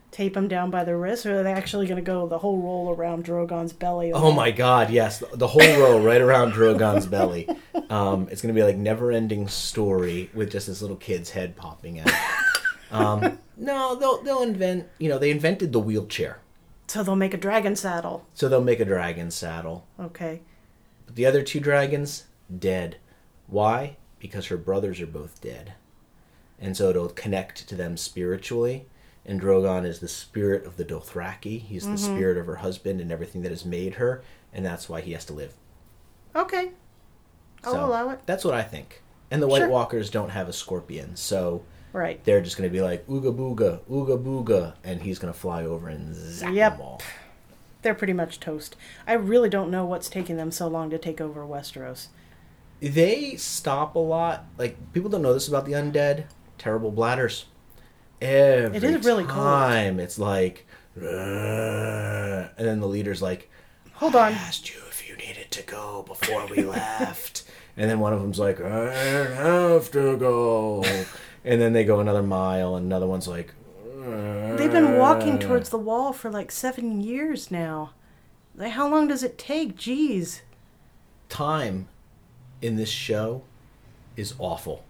tape them down by the wrist, or are they actually going to go the whole roll around Drogon's belly? Oh my god, yes. The- whole roll right around Drogon's belly. [LAUGHS] Um, it's going to be like never ending story with just this little kid's head popping out. Um, [LAUGHS] no, they'll, they'll invent, you know, they invented the wheelchair. So, they'll make a dragon saddle. So they'll make a dragon saddle. Okay. But the other two dragons, dead. Why? Because her brothers are both dead. And so it'll connect to them spiritually. And Drogon is the spirit of the Dothraki. He's the spirit of her husband and everything that has made her. And that's why he has to live. Okay. I'll So, allow it. That's what I think. And the White Sure. Walkers don't have a scorpion. So Right. they're just going to be like, ooga booga, ooga booga. And he's going to fly over and zap Yep. them all. They're pretty much toast. I really don't know what's taking them so long to take over Westeros. they stop a lot. Like people don't know this about the undead. Terrible bladders. Every It is really cold. time it's like, and then the leader's like, Hold on." "I asked you if you needed to go before we [LAUGHS] left," and then one of them's like, "I have to go," and then they go another mile, and another one's like, They've been walking uh. towards the wall for like seven years now. Like, how long does it take? Jeez. time in this show is awful.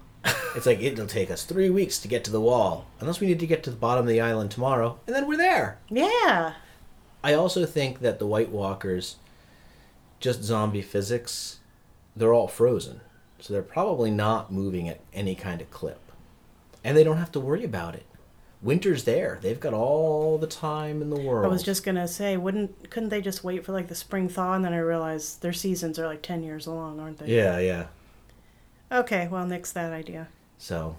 It's like it'll take us three weeks to get to the wall, unless we need to get to the bottom of the island tomorrow, and then we're there. Yeah. I also think that the White Walkers, just zombie physics, they're all frozen, so they're probably not moving at any kind of clip, and they don't have to worry about it. Winter's there; they've got all the time in the world. I was just gonna say, wouldn't couldn't they just wait for like the spring thaw? And then I realized their seasons are like ten years long, aren't they? yeah, yeah. Okay, well, nix that idea. So,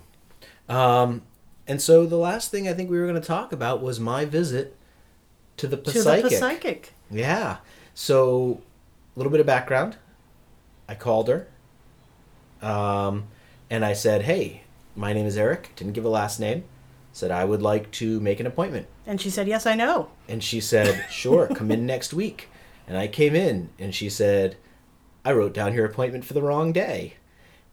um, and so the last thing I think we were going to talk about was my visit to the Psychic. To the Psychic. Yeah. So, a little bit of background. I called her, um, and I said, "Hey, my name is Eric." Didn't give a last name. said I would like to make an appointment. And she said, Yes, I know. And she said, [LAUGHS] Sure, come in next week. And I came in and she said, I wrote down your appointment for the wrong day.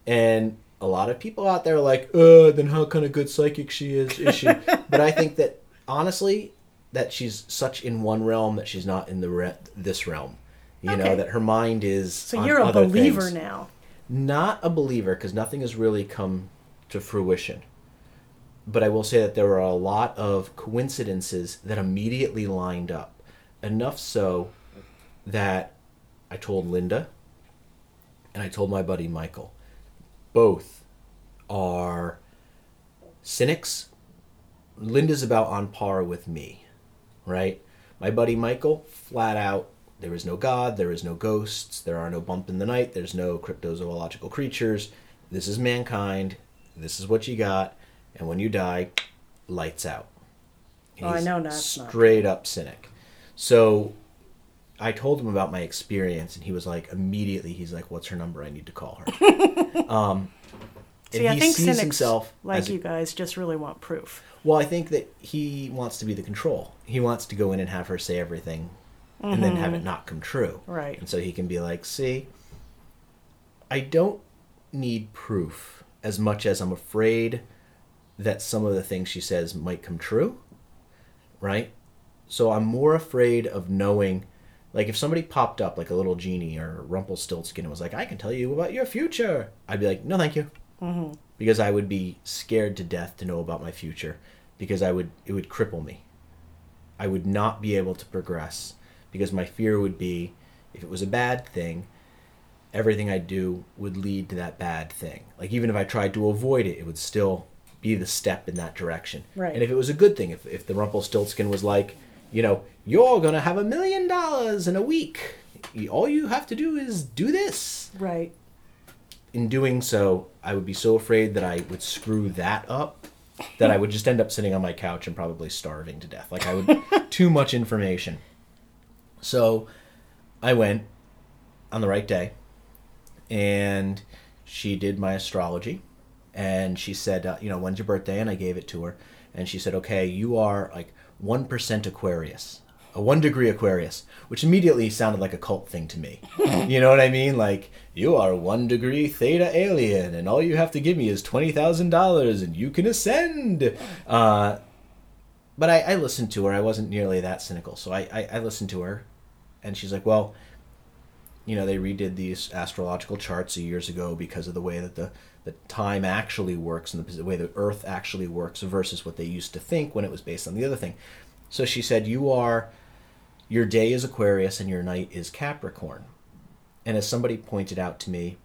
And a lot of people out there are like, uh, then how kind of good psychic she is, is she? [LAUGHS] but I think that honestly, that she's such in one realm that she's not in the re- this realm. You know that her mind is. So you're a believer things. now. Not a believer because nothing has really come to fruition. But I will say that there are a lot of coincidences that immediately lined up. Enough so that I told Linda and I told my buddy Michael. Both are cynics. Linda's about on par with me, right? My buddy Michael, flat out, there is no God, there is no ghosts, there are no bump in the night, there's no cryptozoological creatures. This is mankind. This is what you got, and when you die, lights out. Oh, I know that's not straight up cynic. So I told him about my experience, and he was like, immediately, he's like, "What's her number? I need to call her." [LAUGHS] um, See, and I he think sees cynics himself like a- you guys just really want proof. well, I think that he wants to be the control. He wants to go in and have her say everything, and then have it not come true. Mm-hmm. Right. And so he can be like, "See, I don't need proof as much as I'm afraid that some of the things she says might come true." Right? So I'm more afraid of knowing like if somebody popped up like a little genie or Rumpelstiltskin and was like, "I can tell you about your future." I'd be like, "No, thank you." Mm-hmm. because I would be scared to death to know about my future because I would it would cripple me. I would not be able to progress because my fear would be if it was a bad thing, everything I do would lead to that bad thing. Like even if I tried to avoid it, it would still be the step in that direction. Right. And if it was a good thing, if if the Rumpelstiltskin was like, you know, you're gonna have a million dollars in a week. All you have to do is do this Right. in doing so, I would be so afraid that I would screw that up that I would just end up sitting on my couch and probably starving to death. Like I would [LAUGHS] too much information. So I went on the right day and she did my astrology and she said, uh, you know, when's your birthday? And I gave it to her. And she said, okay, you are like 1% Aquarius, a one degree Aquarius, which immediately sounded like a cult thing to me. [LAUGHS] you know what I mean? Like, you are one degree theta alien, and all you have to give me is $20,000 and you can ascend. Uh, but I, I listened to her. I wasn't nearly that cynical. So I, I, I listened to her, and she's like, well, you know, they redid these astrological charts years ago because of the way that the, the time actually works and the way the Earth actually works versus what they used to think when it was based on the other thing. So she said, You are, your day is Aquarius and your night is Capricorn. And as somebody pointed out to me,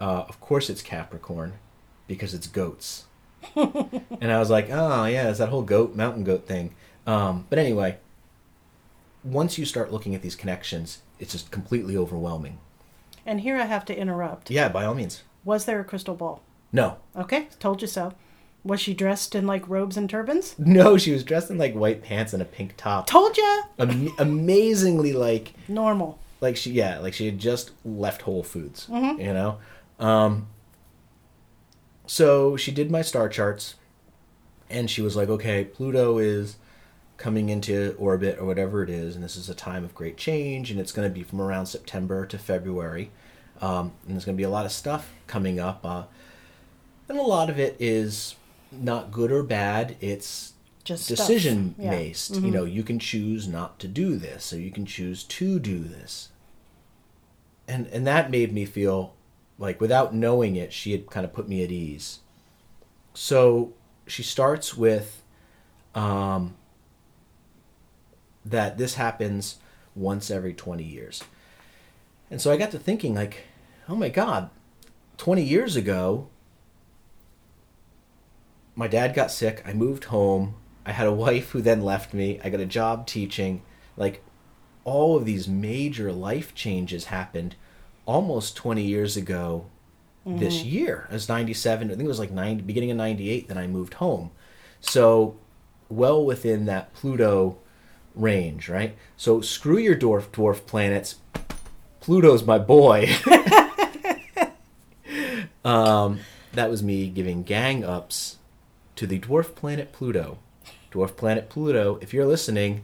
uh, of course it's Capricorn because it's goats. [LAUGHS] and I was like, Oh, yeah, it's that whole goat, mountain goat thing. Um, but anyway, once you start looking at these connections, it's just completely overwhelming. And here I have to interrupt. Yeah, by all means. Was there a crystal ball? No. Okay, told you so. Was she dressed in like robes and turbans? [LAUGHS] No, she was dressed in like white pants and a pink top. Told ya. Am- amazingly like Normal. like she yeah, like she had just left Whole Foods, you know. Um so she did my star charts and she was like, "Okay, Pluto is coming into orbit or whatever it is, and this is a time of great change and it's going to be from around September to February. Um, and there's going to be a lot of stuff coming up uh, and a lot of it is not good or bad. It's Just decision Yeah. based. You know, you can choose not to do this, or you can choose to do this. And and that made me feel like without knowing it, she had kind of put me at ease. So she starts with um, that this happens once every 20 years. And so I got to thinking, like, oh my God, 20 years ago, my dad got sick. I moved home. I had a wife who then left me. I got a job teaching. Like, all of these major life changes happened almost 20 years ago this mm-hmm. year. It was 97. I think it was like 90, beginning of 98 that I moved home. So, well within that Pluto range, right? So, screw your dwarf, dwarf planets. Pluto's my boy. [LAUGHS] um, that was me giving gang ups to the dwarf planet Pluto. Dwarf planet Pluto, if you're listening,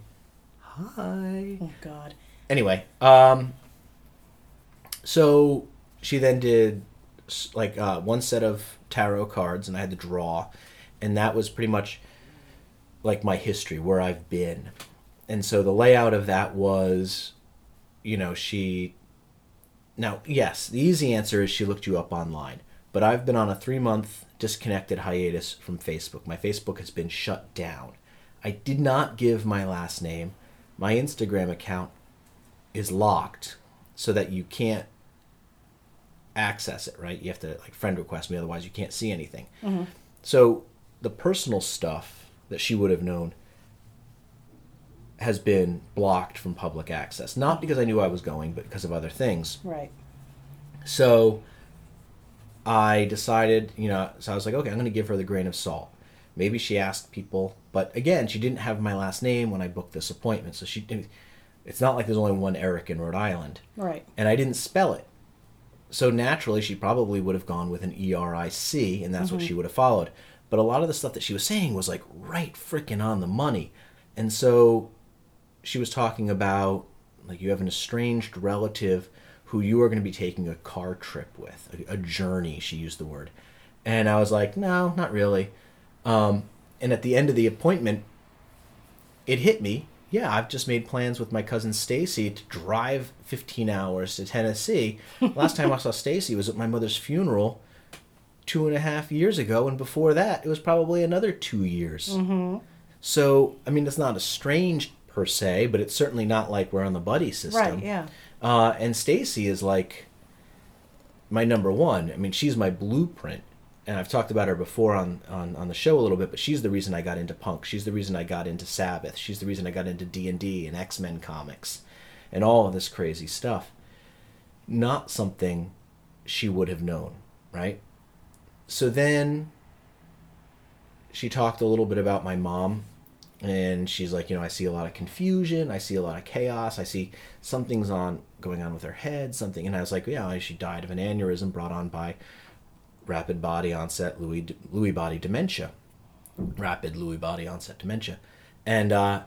hi. Oh God. Anyway, um, so she then did like uh, one set of tarot cards, and I had to draw, and that was pretty much like my history, where I've been, and so the layout of that was, you know, she. Now, yes, the easy answer is she looked you up online, but I've been on a three month disconnected hiatus from Facebook. My Facebook has been shut down. I did not give my last name. My Instagram account is locked so that you can't access it, right? You have to like friend request me, otherwise you can't see anything. Mm-hmm. So the personal stuff that she would have known has been blocked from public access. Not because I knew I was going, but because of other things. Right. So I decided, you know, so I was like, okay, I'm going to give her the grain of salt. Maybe she asked people, but again, she didn't have my last name when I booked this appointment. So she didn't, it's not like there's only one Eric in Rhode Island. Right. And I didn't spell it. So naturally, she probably would have gone with an E R I C, and that's what mm-hmm. she would have followed. But a lot of the stuff that she was saying was like right freaking on the money. And so she was talking about like you have an estranged relative who you are going to be taking a car trip with, a, a journey, she used the word. And I was like, no, not really. Um, and at the end of the appointment, it hit me. Yeah, I've just made plans with my cousin Stacy to drive 15 hours to Tennessee. [LAUGHS] Last time I saw Stacy was at my mother's funeral two and a half years ago, and before that, it was probably another two years. Mm-hmm. So, I mean, it's not estranged per se, but it's certainly not like we're on the buddy system. Right. Yeah. Uh, and Stacy is like my number one. I mean, she's my blueprint. And I've talked about her before on, on, on the show a little bit, but she's the reason I got into punk. She's the reason I got into Sabbath. She's the reason I got into D and D and X Men comics, and all of this crazy stuff. Not something she would have known, right? So then she talked a little bit about my mom and she's like you know i see a lot of confusion. I see a lot of chaos. I see something's on going on with her head something. And i was like yeah she died of an aneurysm brought on by rapid body onset lewy lewy body dementia. Rapid lewy body onset dementia. And uh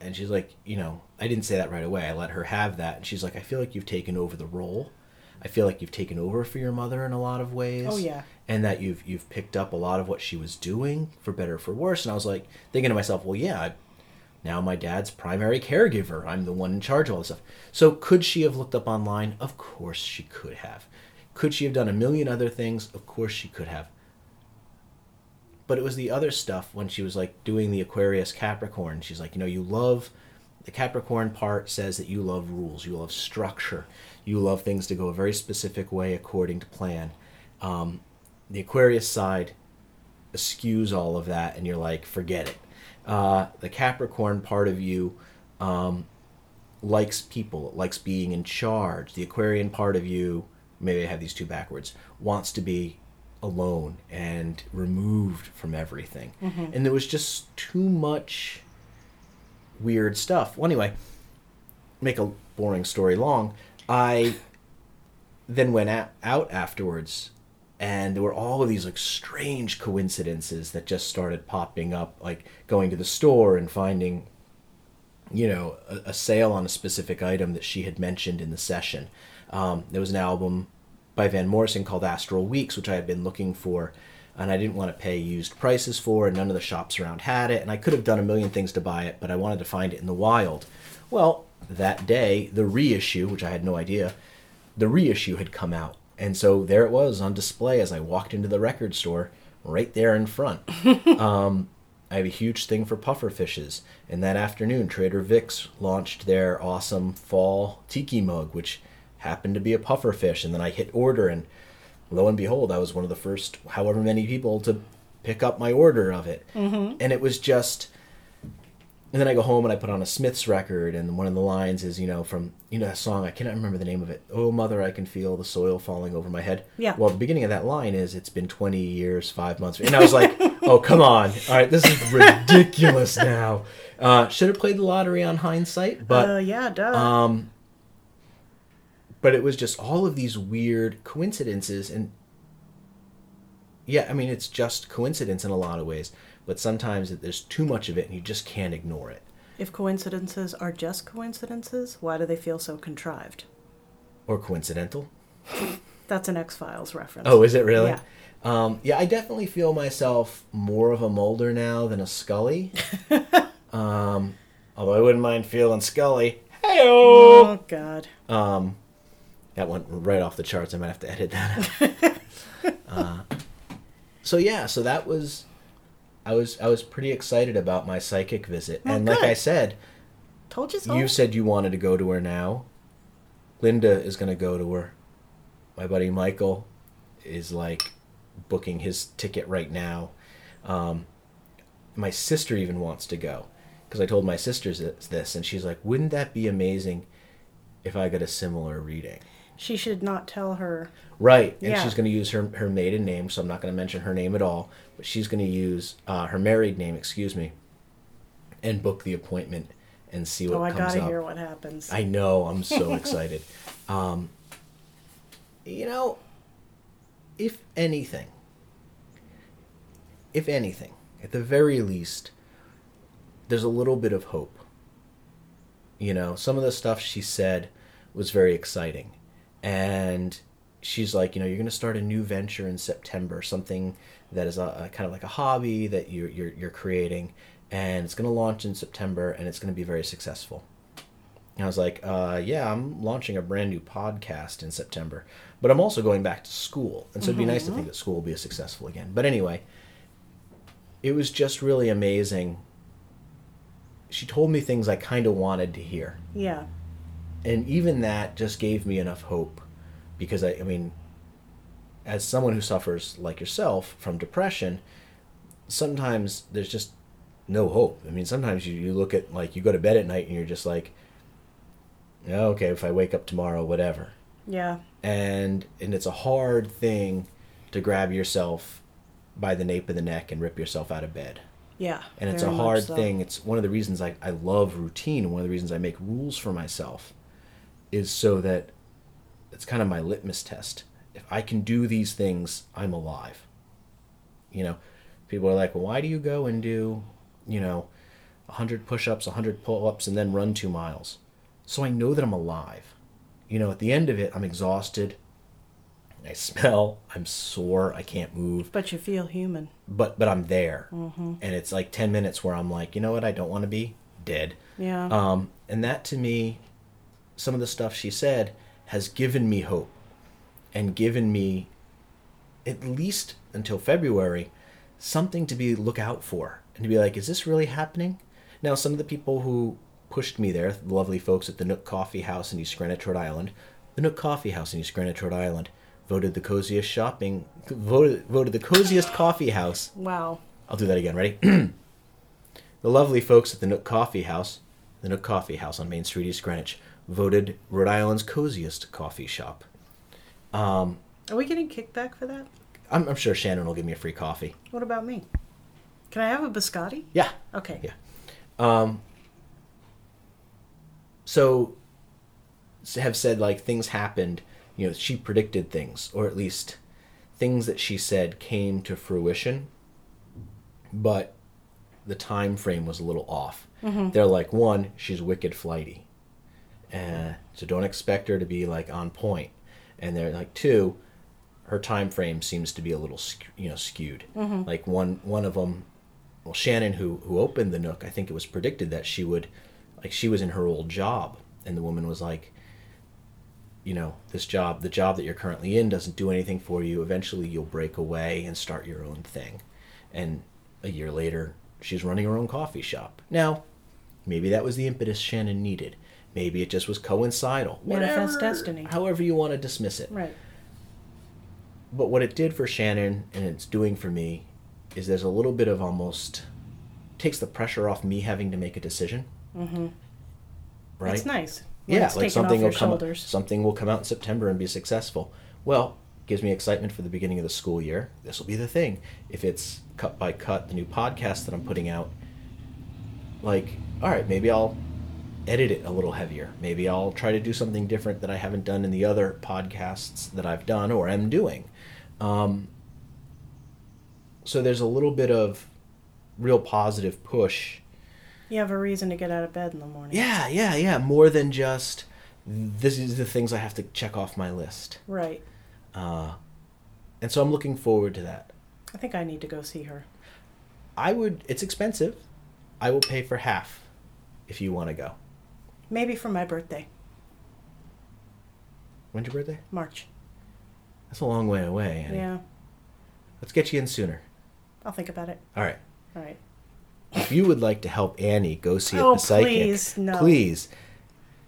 and she's like you know i didn't say that right away. I let her have that. And she's like i feel like you've taken over the role. I feel like you've taken over for your mother in a lot of ways. Oh, yeah. And that you've you've picked up a lot of what she was doing for better or for worse. And i was like thinking to myself well yeah now my dad's primary caregiver. I'm the one in charge of all this stuff. So could she have looked up online? Of course she could have. Could she have done a million other things? Of course she could have. But it was the other stuff when she was like doing the aquarius capricorn. She's like you know you love the capricorn part says that you love rules. You love structure. You love things to go a very specific way according to plan. Um, the aquarius side eschews all of that and you're like forget it. Uh, the capricorn part of you um, likes people likes being in charge. The aquarian part of you maybe i have these two backwards wants to be alone and removed from everything. And there was just too much weird stuff. Well anyway make a boring story long. I then went out afterwards and there were all of these like strange coincidences that just started popping up like going to the store and finding you know a, a sale on a specific item that she had mentioned in the session. Um, there was an album by van morrison called astral weeks which i had been looking for and i didn't want to pay used prices for and none of the shops around had it and i could have done a million things to buy it but i wanted to find it in the wild. Well that day the reissue which i had no idea the reissue had come out and so there it was on display as i walked into the record store right there in front. [LAUGHS] Um, i have a huge thing for puffer fishes. And that afternoon trader vic's launched their awesome fall tiki mug which happened to be a puffer fish. And then i hit order and lo and behold i was one of the first however many people to pick up my order of it. And it was just and then I go home and I put on a Smiths record, and one of the lines is, you know, from you know that song I cannot remember the name of it. Oh, mother, I can feel the soil falling over my head. Yeah. Well, the beginning of that line is, "It's been twenty years, five months," and I was like, [LAUGHS] "Oh, come on! All right, this is ridiculous now." Uh, should have played the lottery on hindsight, but uh, yeah, duh. um, but it was just all of these weird coincidences, and yeah, I mean, it's just coincidence in a lot of ways, but sometimes there's too much of it and you just can't ignore it. If coincidences are just coincidences, why do they feel so contrived? Or coincidental. [LAUGHS] That's an X Files reference. Oh, is it really? Yeah. Um, yeah, I definitely feel myself more of a Mulder now than a Scully. [LAUGHS] um, although I wouldn't mind feeling Scully. Hey Oh God. Um, that went right off the charts. I might have to edit that. out. [LAUGHS] uh, so yeah, so that was, I was I was pretty excited about my psychic visit, Oh, and like. I said, Told you so. you said you wanted to go to her now. Linda is going to go to her. My buddy Michael is like booking his ticket right now. Um, my sister even wants to go because I told my sister this, this, and she's like, "Wouldn't that be amazing if I got a similar reading?" she should not tell her. Right, and Yeah. she's going to use her her maiden name, so I'm not going to mention her name at all. She's going to use uh, her married name, excuse me, and book the appointment and see what Oh, I comes gotta up. hear what happens. I know. I'm so [LAUGHS] excited. Um, you know, if anything, if anything, at the very least, there's a little bit of hope. You know, some of the stuff she said was very exciting. And she's like, you know, you're going to start a new venture in September, something that is a, a kind of like a hobby that you're, you're, you're creating. And it's going to launch in September and it's going to be very successful. And I was like, uh, yeah, I'm launching a brand new podcast in September, but I'm also going back to school. And so it'd be nice to think that school will be successful again. But anyway, it was just really amazing. She told me things I kind of wanted to hear. yeah. And even that just gave me enough hope because I, I mean, as someone who suffers like yourself from depression, sometimes there's just no hope. I mean, sometimes you, you look at like you go to bed at night and you're just like, "Yeah, okay, if I wake up tomorrow, whatever. Yeah. And and it's a hard thing to grab yourself by the nape of the neck and rip yourself out of bed. Yeah. And it's a hard so. thing. It's one of the reasons I, I love routine. One of the reasons I make rules for myself is so that it's kind of my litmus test. If I can do these things, I'm alive. You know, people are like, well, why do you go and do, you know, 100 push ups, 100 pull ups, and then run two miles? So I know that I'm alive. You know, at the end of it, I'm exhausted. I smell. I'm sore. I can't move But you feel human. but but I'm there, and it's like ten minutes where I'm like, you know what, I don't want to be dead. Yeah. Um, and that to me, some of the stuff she said has given me hope, and given me, at least until February, something to be look out for, and to be like, is this really happening? Now, some of the people who pushed me there, the lovely folks at the Nook Coffee House in East Greenwich, Rhode Island, the Nook Coffee House in East Greenwich, Rhode Island, voted the coziest shopping, voted voted the coziest [LAUGHS] coffee house wow. I'll do that again. Ready? [CLEARS THROAT] the lovely folks at the Nook Coffee House, the Nook Coffee House on Main Street, East Greenwich, voted Rhode Island's coziest coffee shop. Are we getting kickback for that? I'm, I'm sure Shannon will give me a free coffee. What about me? Can I have a biscotti? Yeah. Okay. Yeah. Um, so, have said like things happened. You know, she predicted things, or at least things that she said came to fruition, but the time frame was a little off. They're like, one, she's wicked flighty, uh, so don't expect her to be like on point. And they're like, two, her time frame seems to be a little, you know, skewed. Mm-hmm. Like one one of them well shannon who who opened the nook i think it was predicted that she would like she was in her old job and the woman was like you know this job the job that you're currently in doesn't do anything for you. Eventually you'll break away and start your own thing. And a year later she's running her own coffee shop. Now maybe that was the impetus shannon needed maybe it just was coincidental Manifest Whatever- destiny. however you want to dismiss it Right. but what it did for Shannon and it's doing for me is there's a little bit of almost takes the pressure off me having to make a decision. Mm-hmm. Right. It's nice. Yeah, it's like something will come. shoulders. Something will come out in September and be successful. Well, gives me excitement for the beginning of the school year. This will be the thing. If it's cut by cut, the new podcast that I'm putting out, like, all right, maybe I'll edit it a little heavier. Maybe I'll try to do something different that I haven't done in the other podcasts that I've done or am doing. Um, so there's a little bit of real positive push. You have a reason to get out of bed in the morning. Yeah, yeah, yeah. More than just this is the things I have to check off my list. Right. And so I'm looking forward to that. I think I need to go see her. I would it's expensive. I will pay for half if you want to go. Maybe for my birthday, When's your birthday? March. That's a long way away. Annie. Yeah. Let's get you in sooner. I'll think about it. All right. All right. If you would like to help Annie go see Oh, the psychic, please, no. please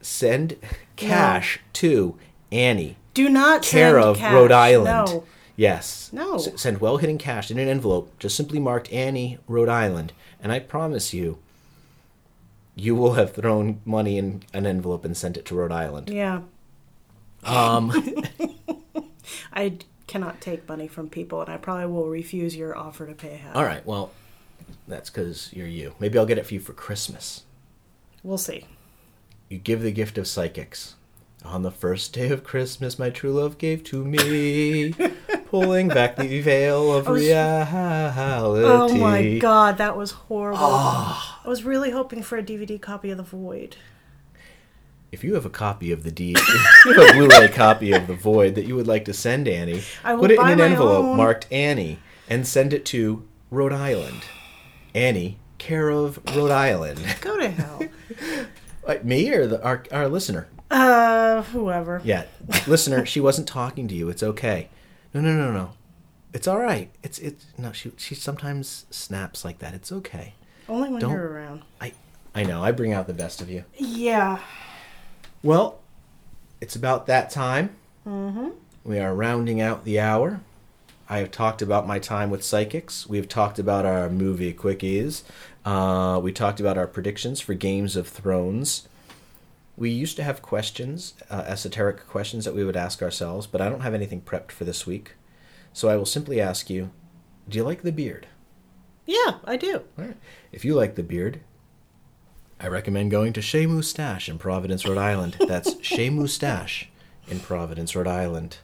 send cash to Annie, Do not care send of cash. Rhode Island. No. Yes. No. S- send well hidden cash in an envelope, just simply marked Annie, Rhode Island, and I promise you, you will have thrown money in an envelope and sent it to Rhode Island. Yeah. Um, [LAUGHS] I cannot take money from people, and I probably will refuse your offer to pay half. all right. Well, that's because you're you. Maybe I'll get it for you for Christmas. We'll see. You give the gift of psychics. On the first day of Christmas, my true love gave to me, [LAUGHS] pulling back the veil of was- reality. Oh my god, that was horrible. Ah. I was really hoping for a DVD copy of The Void. If you have a copy of the D, [LAUGHS] if you have a Blu-ray copy of The Void that you would like to send Annie, put it in an envelope own. marked Annie and send it to Rhode Island. Annie, care of Rhode Island. [LAUGHS] Go to hell. Like, me or the our, our listener? uh, whoever. Yeah, listener, she wasn't talking to you. It's okay. No, no, no, no. It's all right. It's it's no. She she sometimes snaps like that. It's okay. Only when Don't- you're around. I I know. I bring out the best of you. Yeah. Well, it's about that time. Mm-hmm. We are rounding out the hour. I have talked about my time with psychics. We've talked about our movie quickies. Uh, we talked about our predictions for Games of Thrones. We used to have questions, uh, esoteric questions that we would ask ourselves, but I don't have anything prepped for this week. So I will simply ask you Do you like the beard? Yeah, I do. Right. If you like the beard, I recommend going to Chez Moustache in Providence, Rhode Island. That's [LAUGHS] Chez Moustache in Providence, Rhode Island.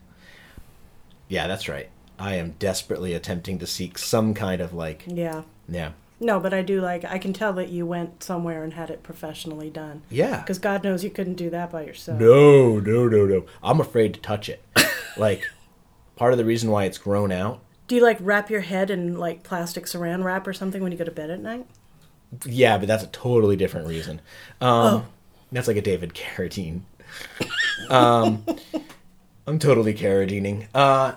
Yeah, that's right. I am desperately attempting to seek some kind of like, Yeah. yeah, No, but I do like, I can tell that you went somewhere and had it professionally done. yeah. Because God knows you couldn't do that by yourself. No, no, no, no. I'm afraid to touch it. [LAUGHS] like, part of the reason why it's grown out. Do you like wrap your head in like plastic saran wrap or something when you go to bed at night? Yeah, but that's a totally different reason. Um, That's like a David Carradine. Um, I'm totally Carradining. Uh,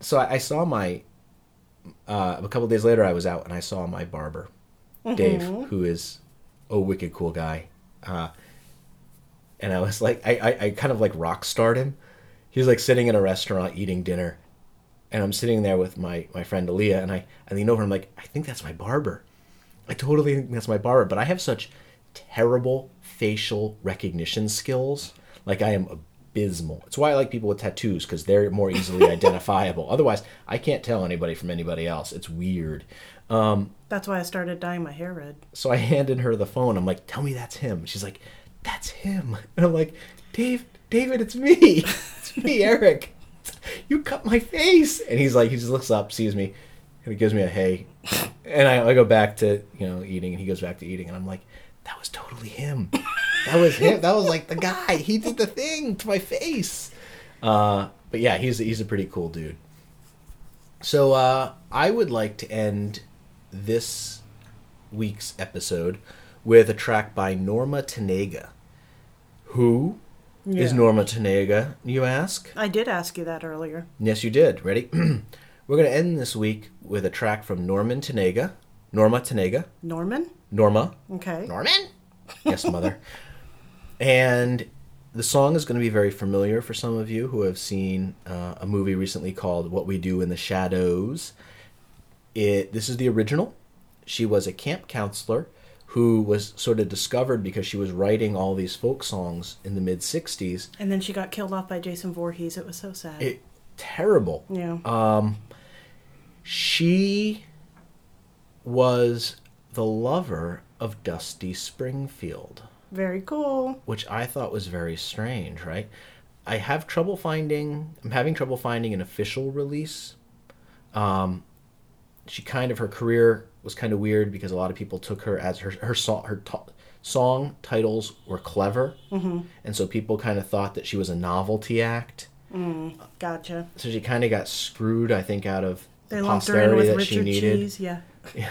so I, I saw my. Uh, a couple days later, I was out and I saw my barber, Dave, who is a wicked cool guy. Uh, and I was like, I, I, I kind of like rock starred him. He was like sitting in a restaurant eating dinner, and I'm sitting there with my my friend Aaliyah, and I I lean over. and I'm like, I think that's my barber. I totally think that's my barber, but I have such terrible facial recognition skills. Like I am abysmal. It's why I like people with tattoos because they're more easily [LAUGHS] identifiable. Otherwise, I can't tell anybody from anybody else. It's weird. Um, that's why I started dyeing my hair red. So I handed her the phone. I'm like, "Tell me that's him." She's like, "That's him." [LAUGHS] And I'm like, "Dave, David, it's me. [LAUGHS] It's me, Eric. You cut my face." And he's like, he just looks up, sees me, and he gives me a hey. And I, I go back to you know eating, and he goes back to eating, and I'm like, "That was totally him. That was him. That was like the guy. He did the thing to my face." Uh, but yeah, he's he's a pretty cool dude. So uh, I would like to end this week's episode with a track by Norma Tanega. Who is Norma Tanega, you ask? I did ask you that earlier. Yes, you did. Ready? [CLEARS THROAT] We're going to end this week with a track from Norman Tanega. Norma Tanega. Norman? Norma. Okay. Norman? [LAUGHS] Yes, mother. and the song is going to be very familiar for some of you who have seen uh, a movie recently called What We Do in the Shadows. It this is the original. She was a camp counselor who was sort of discovered because she was writing all these folk songs in the mid 60s. And then she got killed off by Jason Voorhees. It was so sad. It terrible. yeah. Um, she was the lover of Dusty Springfield. Very cool. which I thought was very strange, right? I have trouble finding I'm having trouble finding an official release. Um she kind of her career was kind of weird because a lot of people took her as her her song her to- song titles were clever, mm-hmm. and so people kind of thought that she was a novelty act. Gotcha. So she kind of got screwed, I think, out of They the lumped her in posterity that Richard she needed. Cheese. [LAUGHS] Yeah.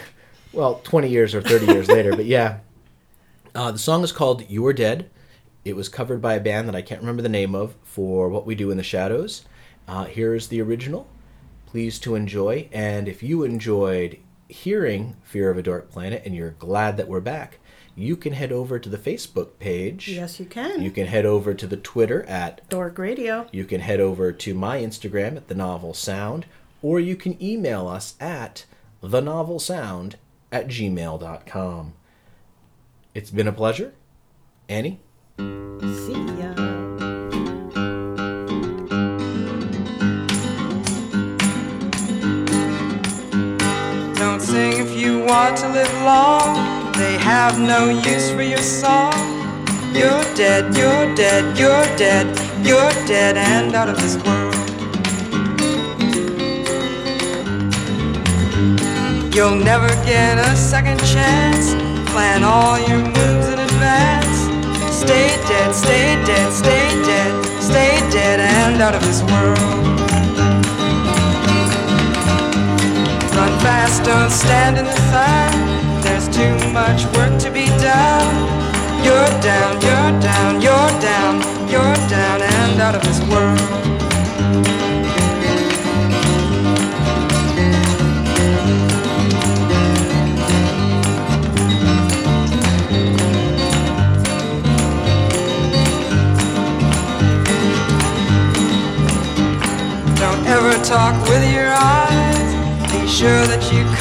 Well, 20 years or 30 years later, but yeah. Uh, the song is called You're Dead. It was covered by a band that I can't remember the name of for What We Do in the Shadows. Uh, here's the original. Please to enjoy. And if you enjoyed hearing Fear of a Dark Planet and you're glad that we're back, you can head over to the Facebook page. Yes, you can. You can head over to the Twitter at Dork Radio. you can head over to my Instagram at the Novel Sound, or you can email us at the Novel Sound at gmail.com. It's been a pleasure. Annie? See ya. Sing if you want to live long. They have no use for your song. You're dead, you're dead, you're dead, you're dead and out of this world. You'll never get a second chance. Plan all your moves in advance. Stay dead, stay dead, stay dead, stay dead and out of this world. Stand in the sun. There's too much work to be done. You're down, you're down, you're down, you're down and out of this world. Don't ever talk with your eyes. Be sure that you